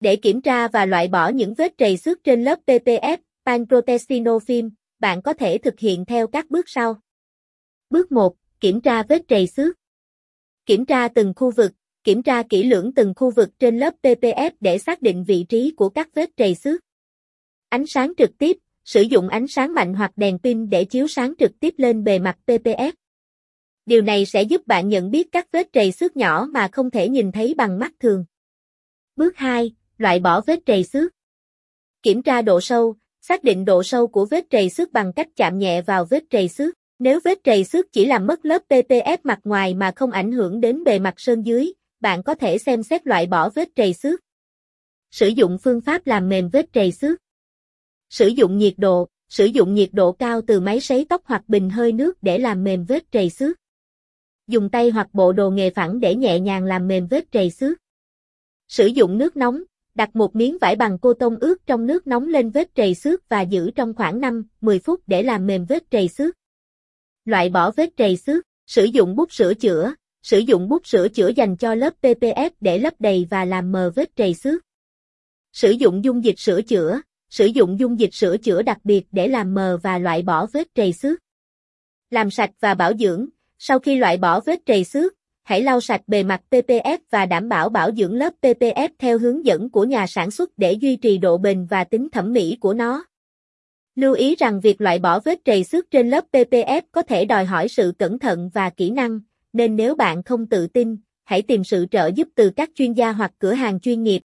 Để kiểm tra và loại bỏ những vết trầy xước trên lớp PPF, Panprotestino film, bạn có thể thực hiện theo các bước sau. Bước 1. Kiểm tra vết trầy xước. Kiểm tra từng khu vực, kiểm tra kỹ lưỡng từng khu vực trên lớp PPF để xác định vị trí của các vết trầy xước. Ánh sáng trực tiếp, sử dụng ánh sáng mạnh hoặc đèn pin để chiếu sáng trực tiếp lên bề mặt PPF. Điều này sẽ giúp bạn nhận biết các vết trầy xước nhỏ mà không thể nhìn thấy bằng mắt thường. Bước 2. Loại bỏ vết trầy xước. Kiểm tra độ sâu, xác định độ sâu của vết trầy xước bằng cách chạm nhẹ vào vết trầy xước. Nếu vết trầy xước chỉ làm mất lớp PPF mặt ngoài mà không ảnh hưởng đến bề mặt sơn dưới, bạn có thể xem xét loại bỏ vết trầy xước. Sử dụng phương pháp làm mềm vết trầy xước. Sử dụng nhiệt độ, sử dụng nhiệt độ cao từ máy sấy tóc hoặc bình hơi nước để làm mềm vết trầy xước. Dùng tay hoặc bộ đồ nghề phẳng để nhẹ nhàng làm mềm vết trầy xước. Sử dụng nước nóng, đặt một miếng vải bằng cô tông ướt trong nước nóng lên vết trầy xước và giữ trong khoảng 5-10 phút để làm mềm vết trầy xước. Loại bỏ vết trầy xước, sử dụng bút sửa chữa, sử dụng bút sửa chữa dành cho lớp PPF để lấp đầy và làm mờ vết trầy xước. Sử dụng dung dịch sửa chữa, sử dụng dung dịch sửa chữa đặc biệt để làm mờ và loại bỏ vết trầy xước. Làm sạch và bảo dưỡng, sau khi loại bỏ vết trầy xước, hãy lau sạch bề mặt PPF và đảm bảo bảo dưỡng lớp PPF theo hướng dẫn của nhà sản xuất để duy trì độ bền và tính thẩm mỹ của nó. Lưu ý rằng việc loại bỏ vết trầy xước trên lớp PPF có thể đòi hỏi sự cẩn thận và kỹ năng, nên nếu bạn không tự tin, hãy tìm sự trợ giúp từ các chuyên gia hoặc cửa hàng chuyên nghiệp.